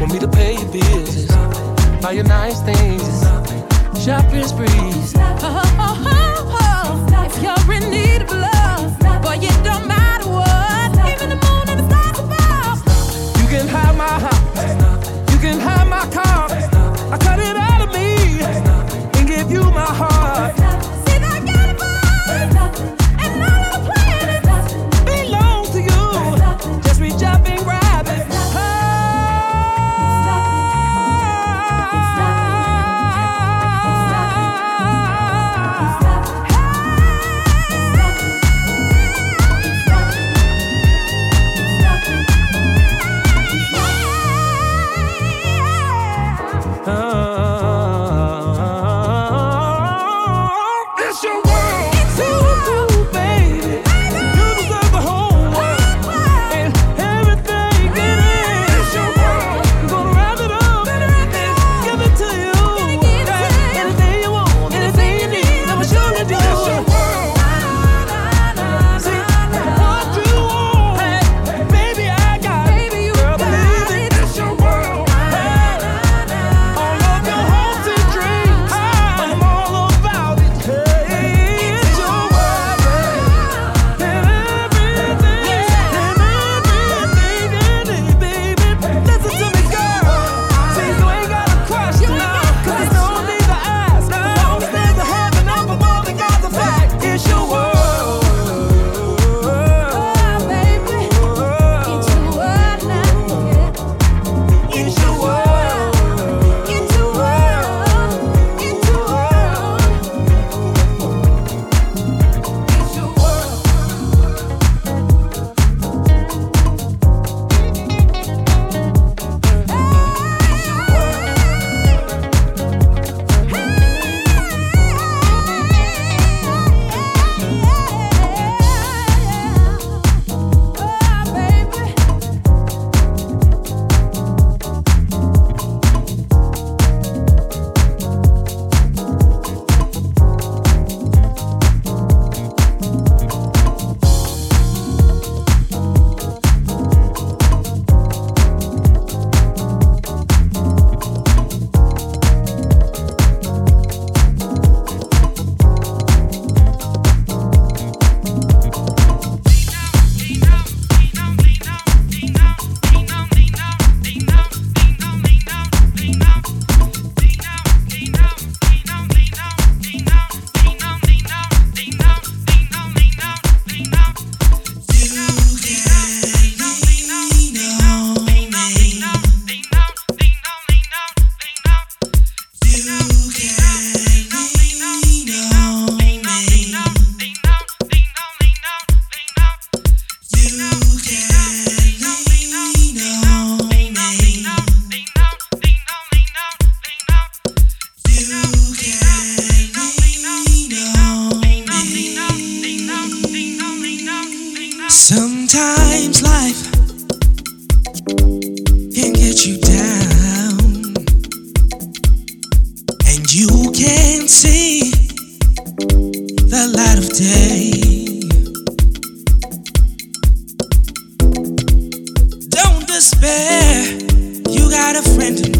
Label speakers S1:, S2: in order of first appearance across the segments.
S1: Want me to pay your
S2: bills and buy
S1: your
S3: nice things and shopping sprees. Oh, oh, oh, if you're in need of love, boy, you don't matter. Despair, you got a friend in me.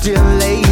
S3: still late.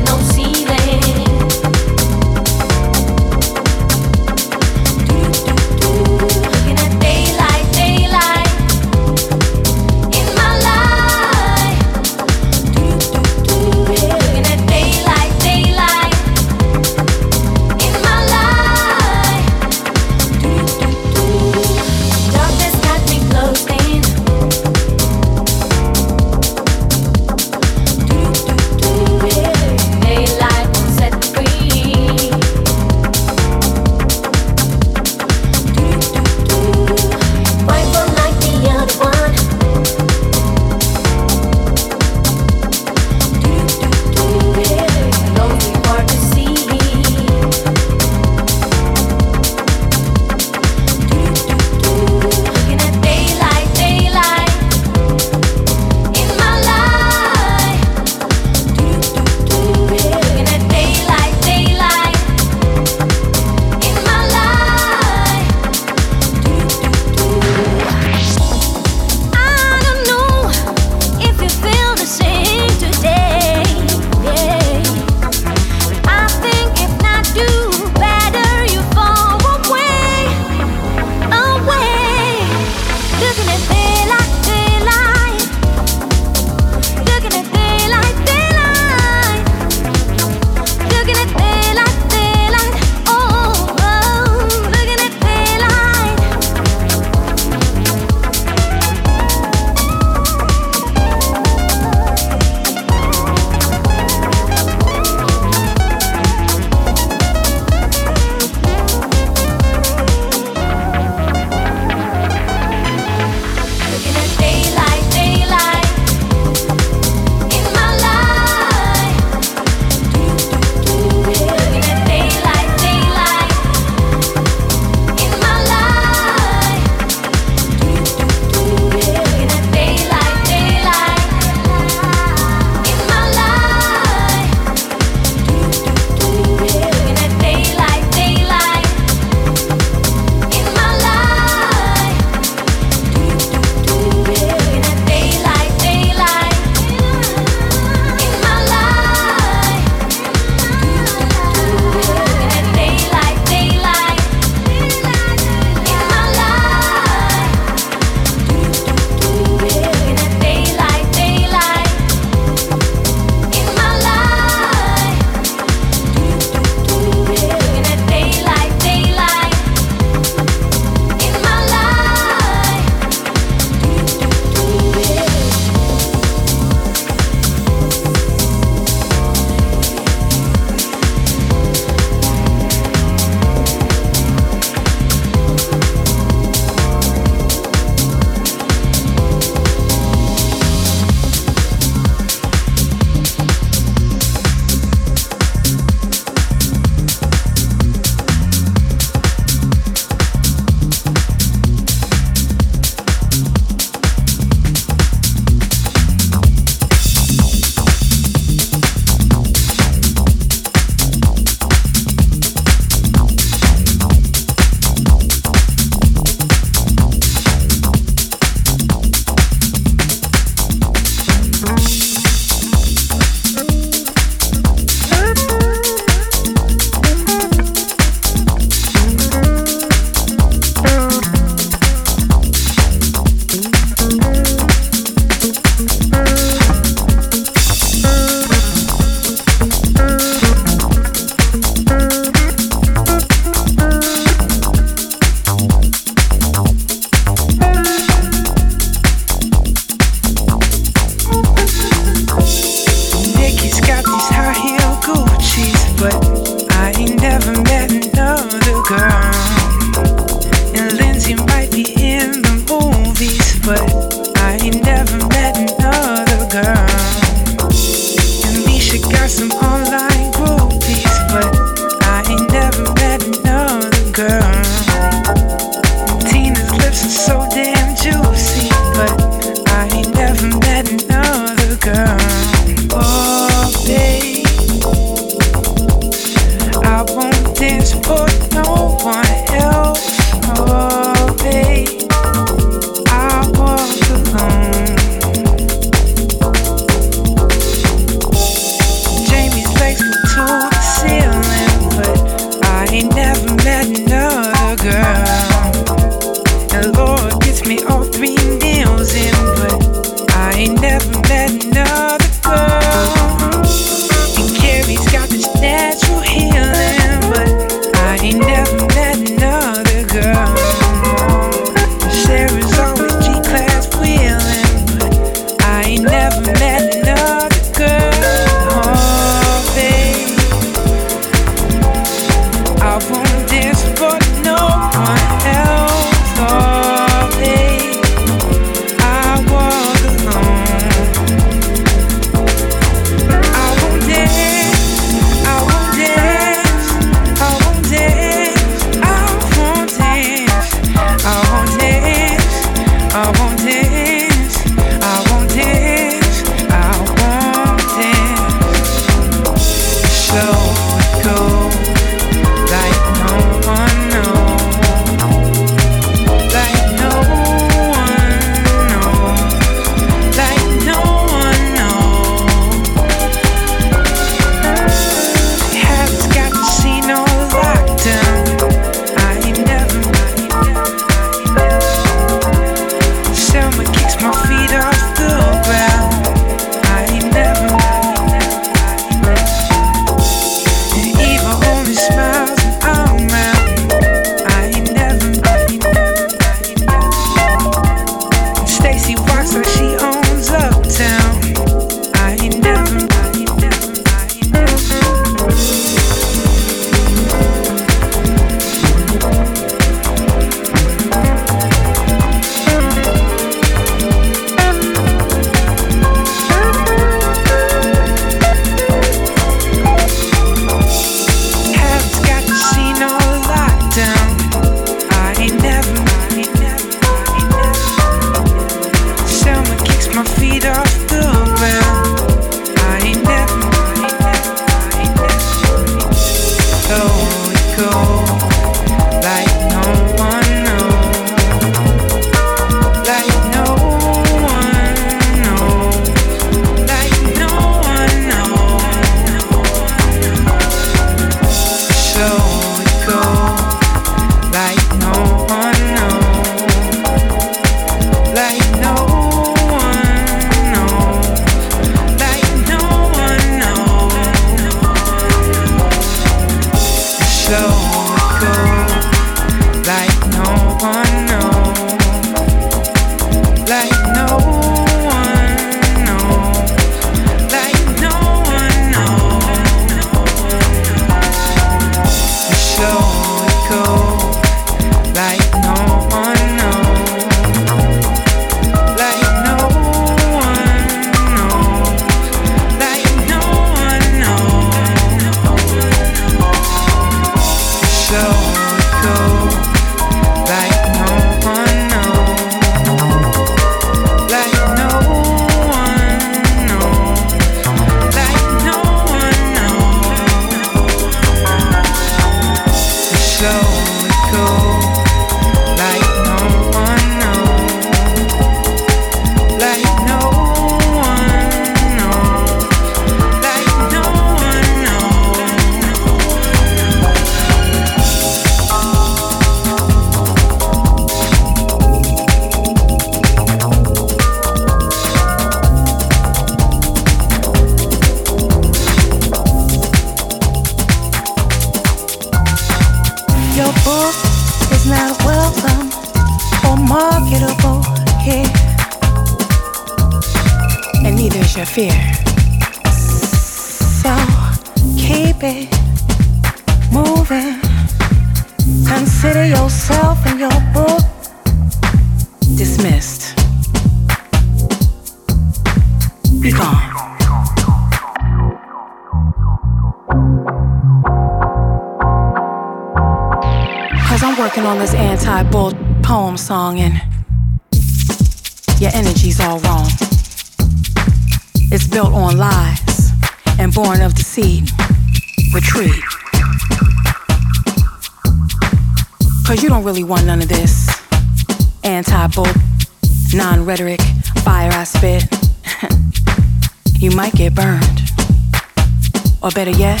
S3: Better yet,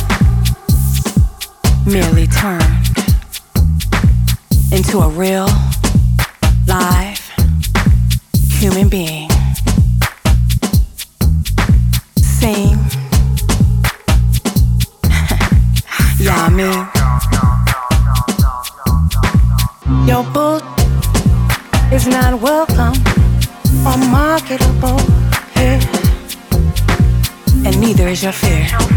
S3: merely turned into a real, live human being. Sing. yeah. Your book is not welcome or marketable here. And neither is your fear.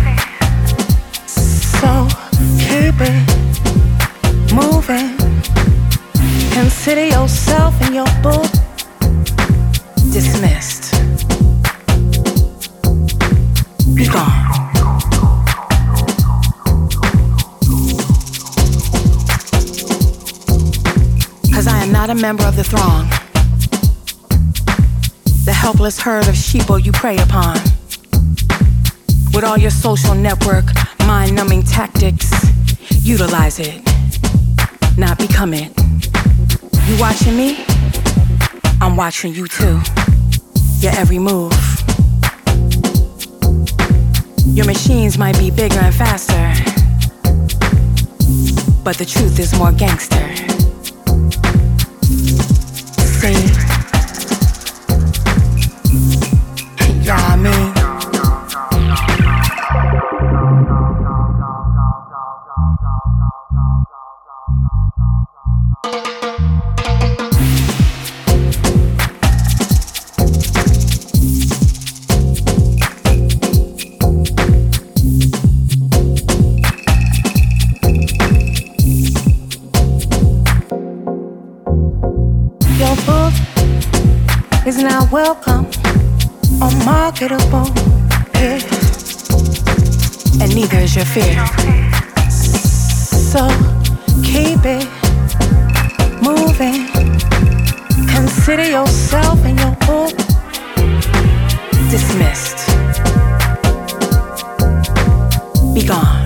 S3: A member of the throng, the helpless herd of sheeple you prey upon. With all your social network, mind numbing tactics, utilize it, not become it. You watching me? I'm watching you too. Your every move. Your machines might be bigger and faster, but the truth is more gangster. See? Welcome or marketable here, and neither is your fear. So keep it moving. Consider yourself and your book dismissed. Be gone.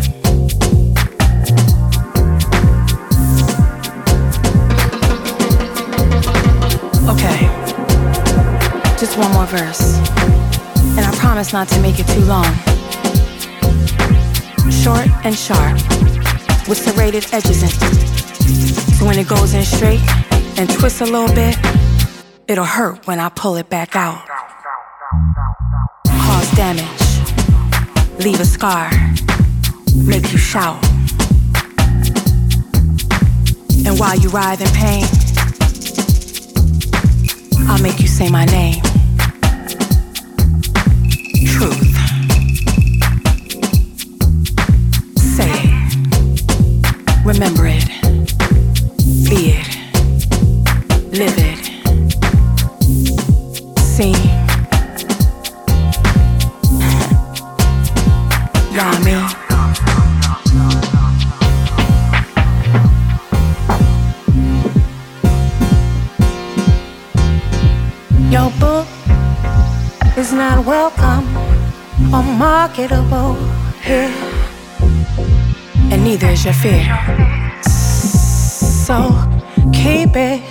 S3: More verse. And I promise not to make it too long. Short and sharp, with serrated edges in So when it goes in straight and twists a little bit, it'll hurt when I pull it back out. Cause damage, leave a scar, make you shout. And while you writhe in pain, I'll make you say my name. Truth. Say it. Remember it. Here, and neither is your fear. So keep it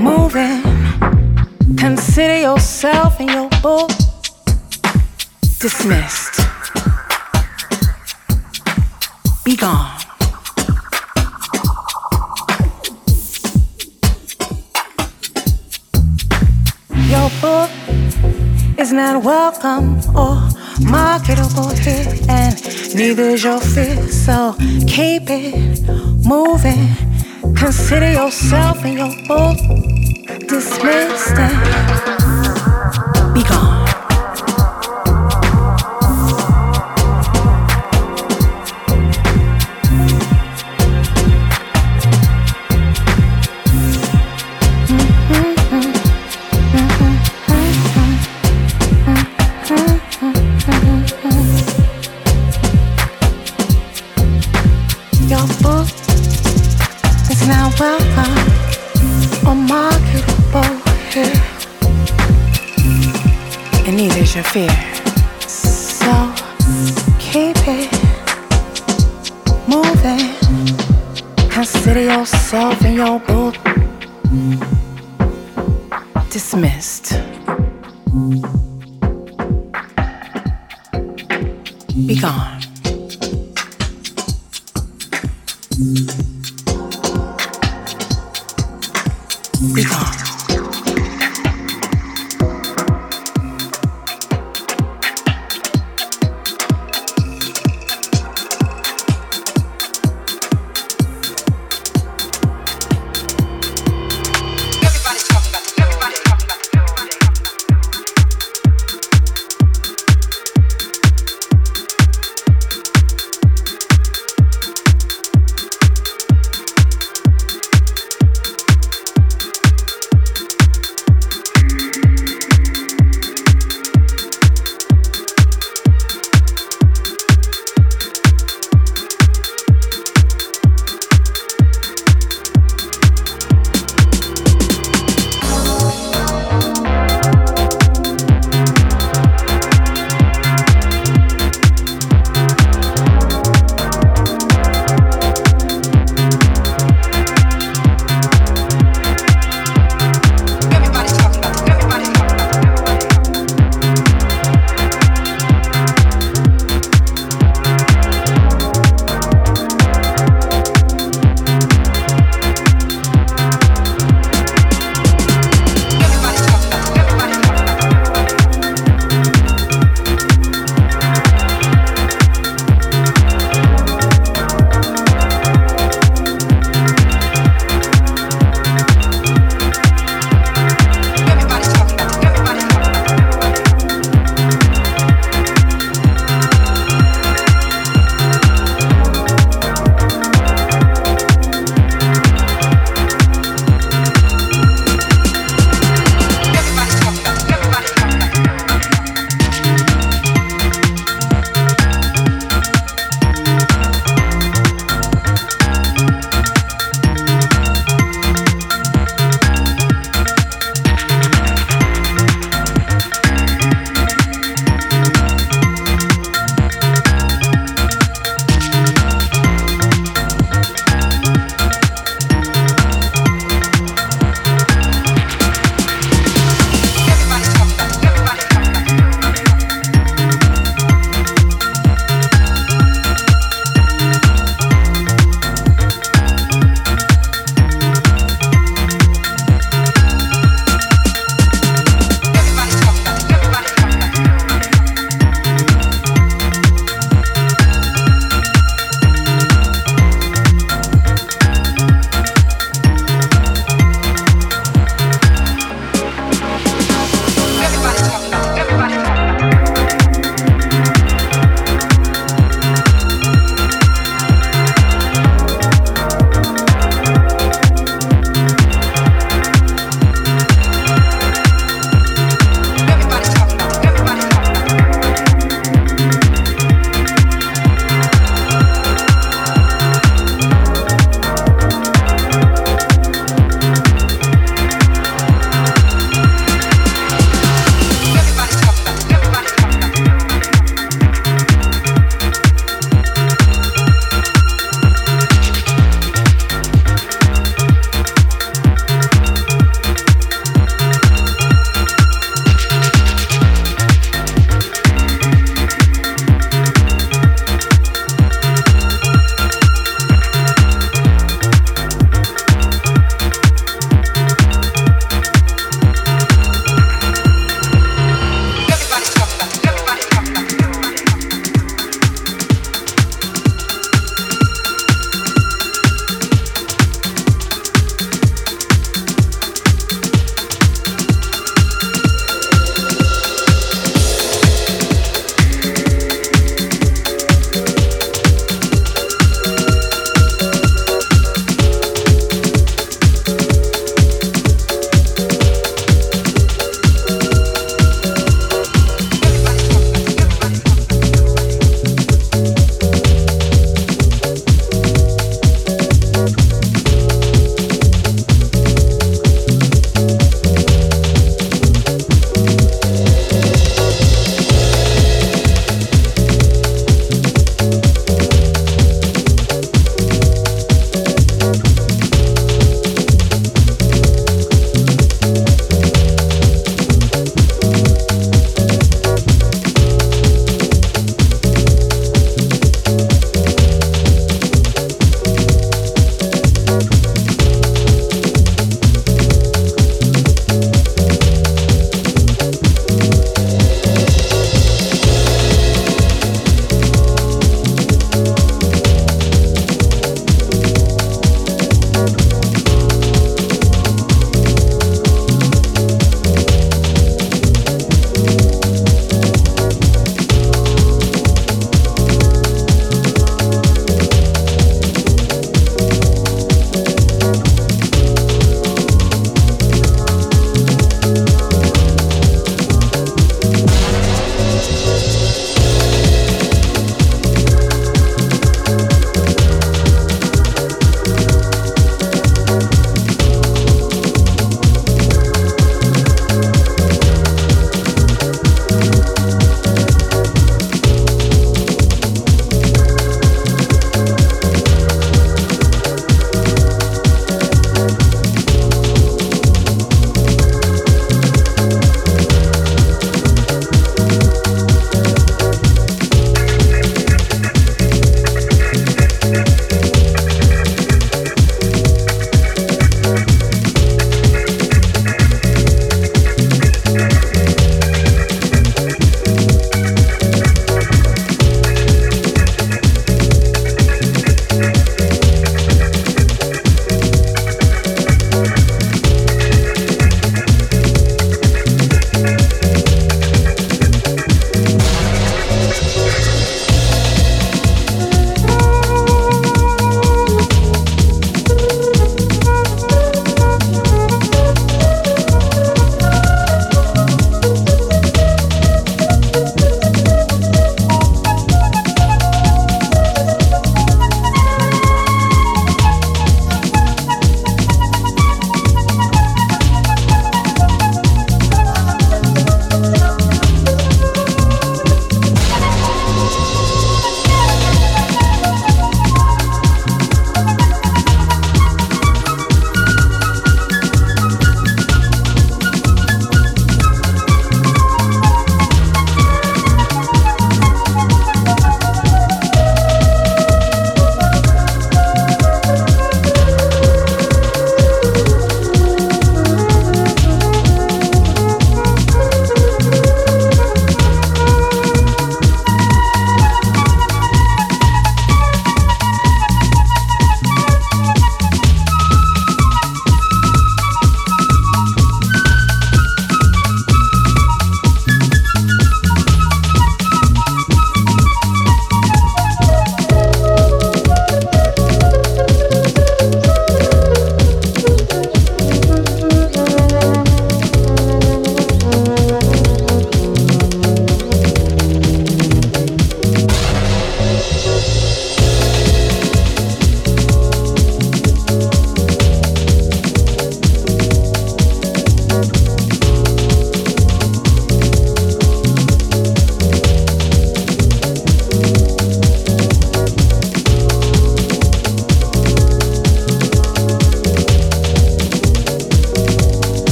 S3: moving. Consider yourself and your book dismissed. Be gone. Your book is not welcome or marketable here, and neither's your fear. So keep it moving. Consider yourself and your book dismissed and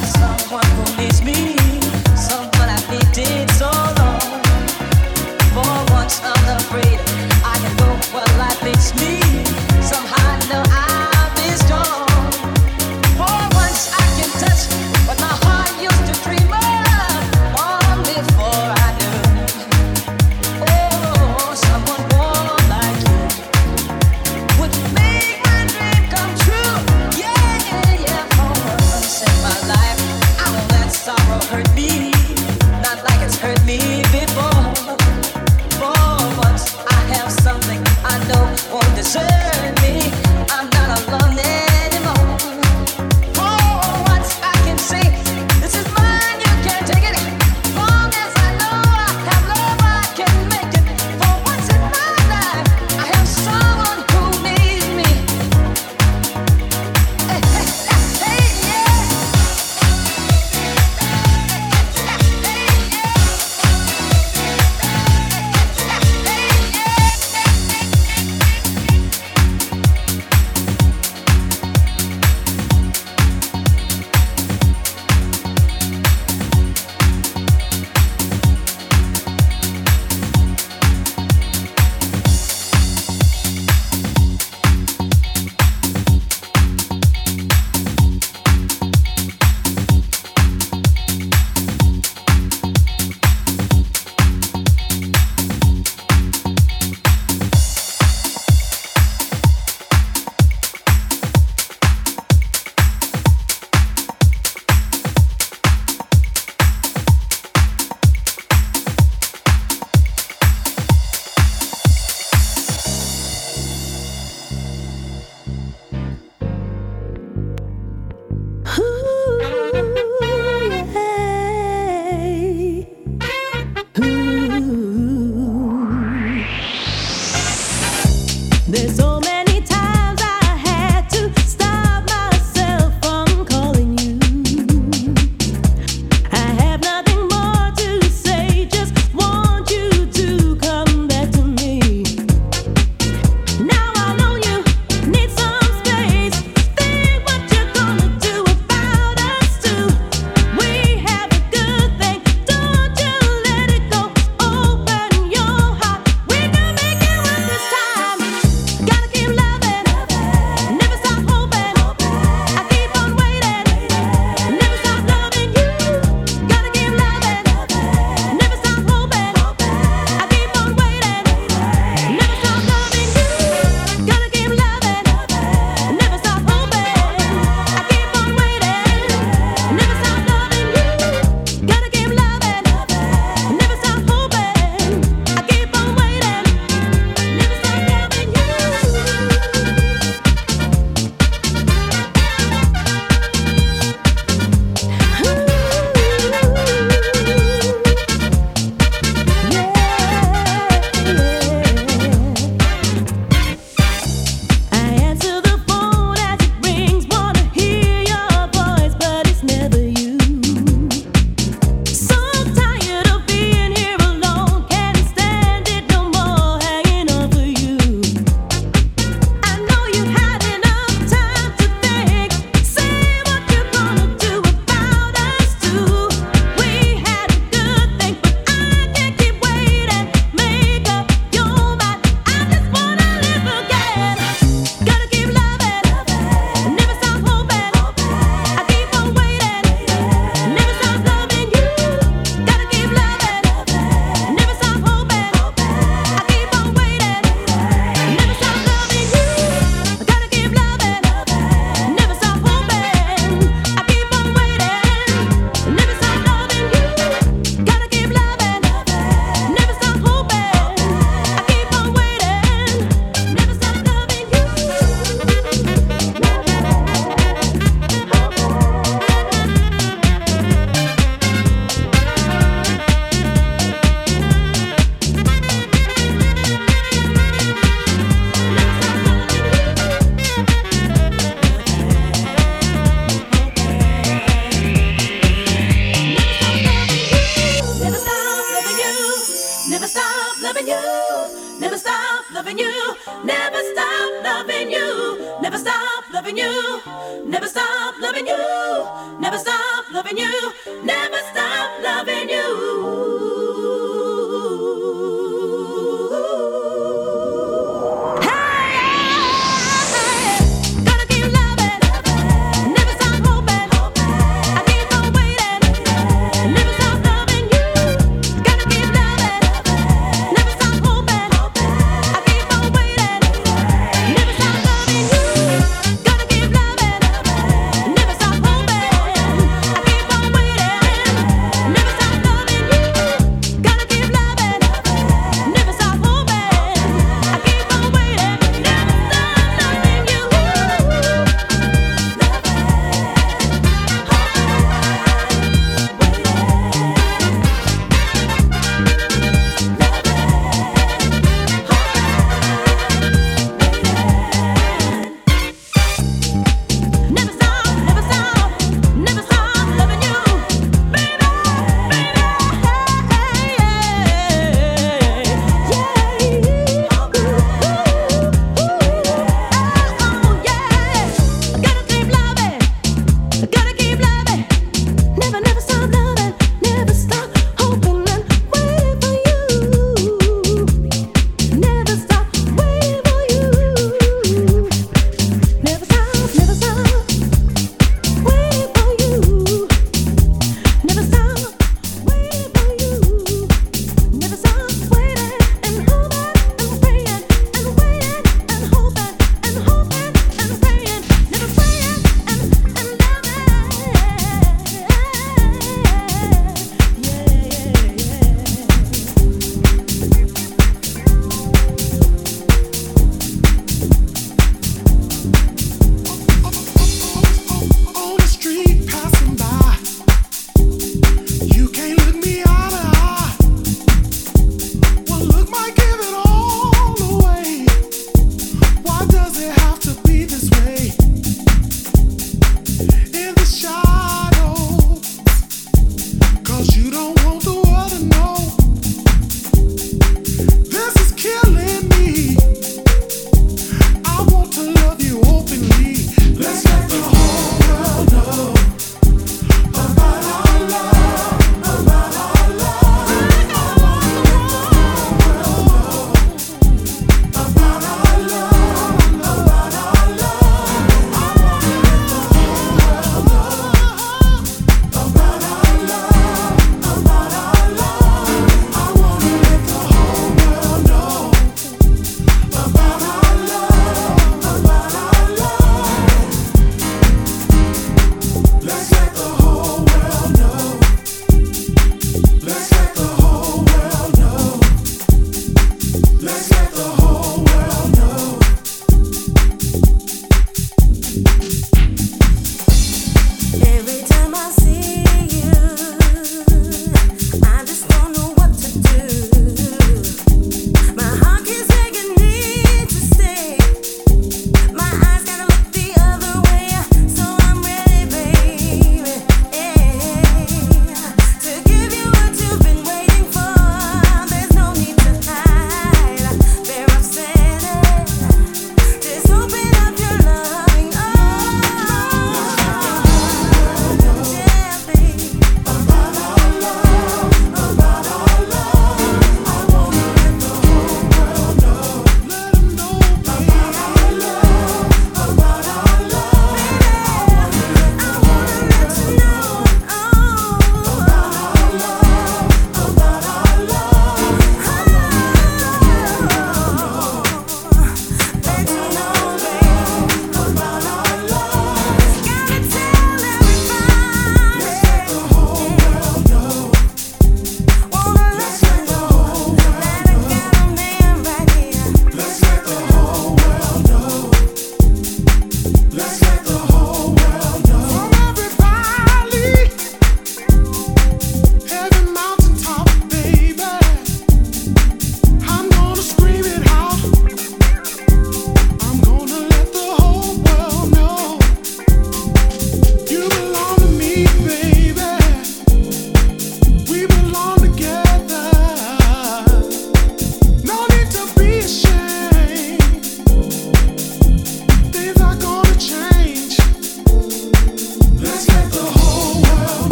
S1: I needs
S2: that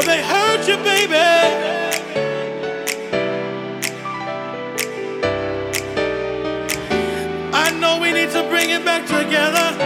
S2: know they
S4: hurt you, baby. I know we need to bring it back together.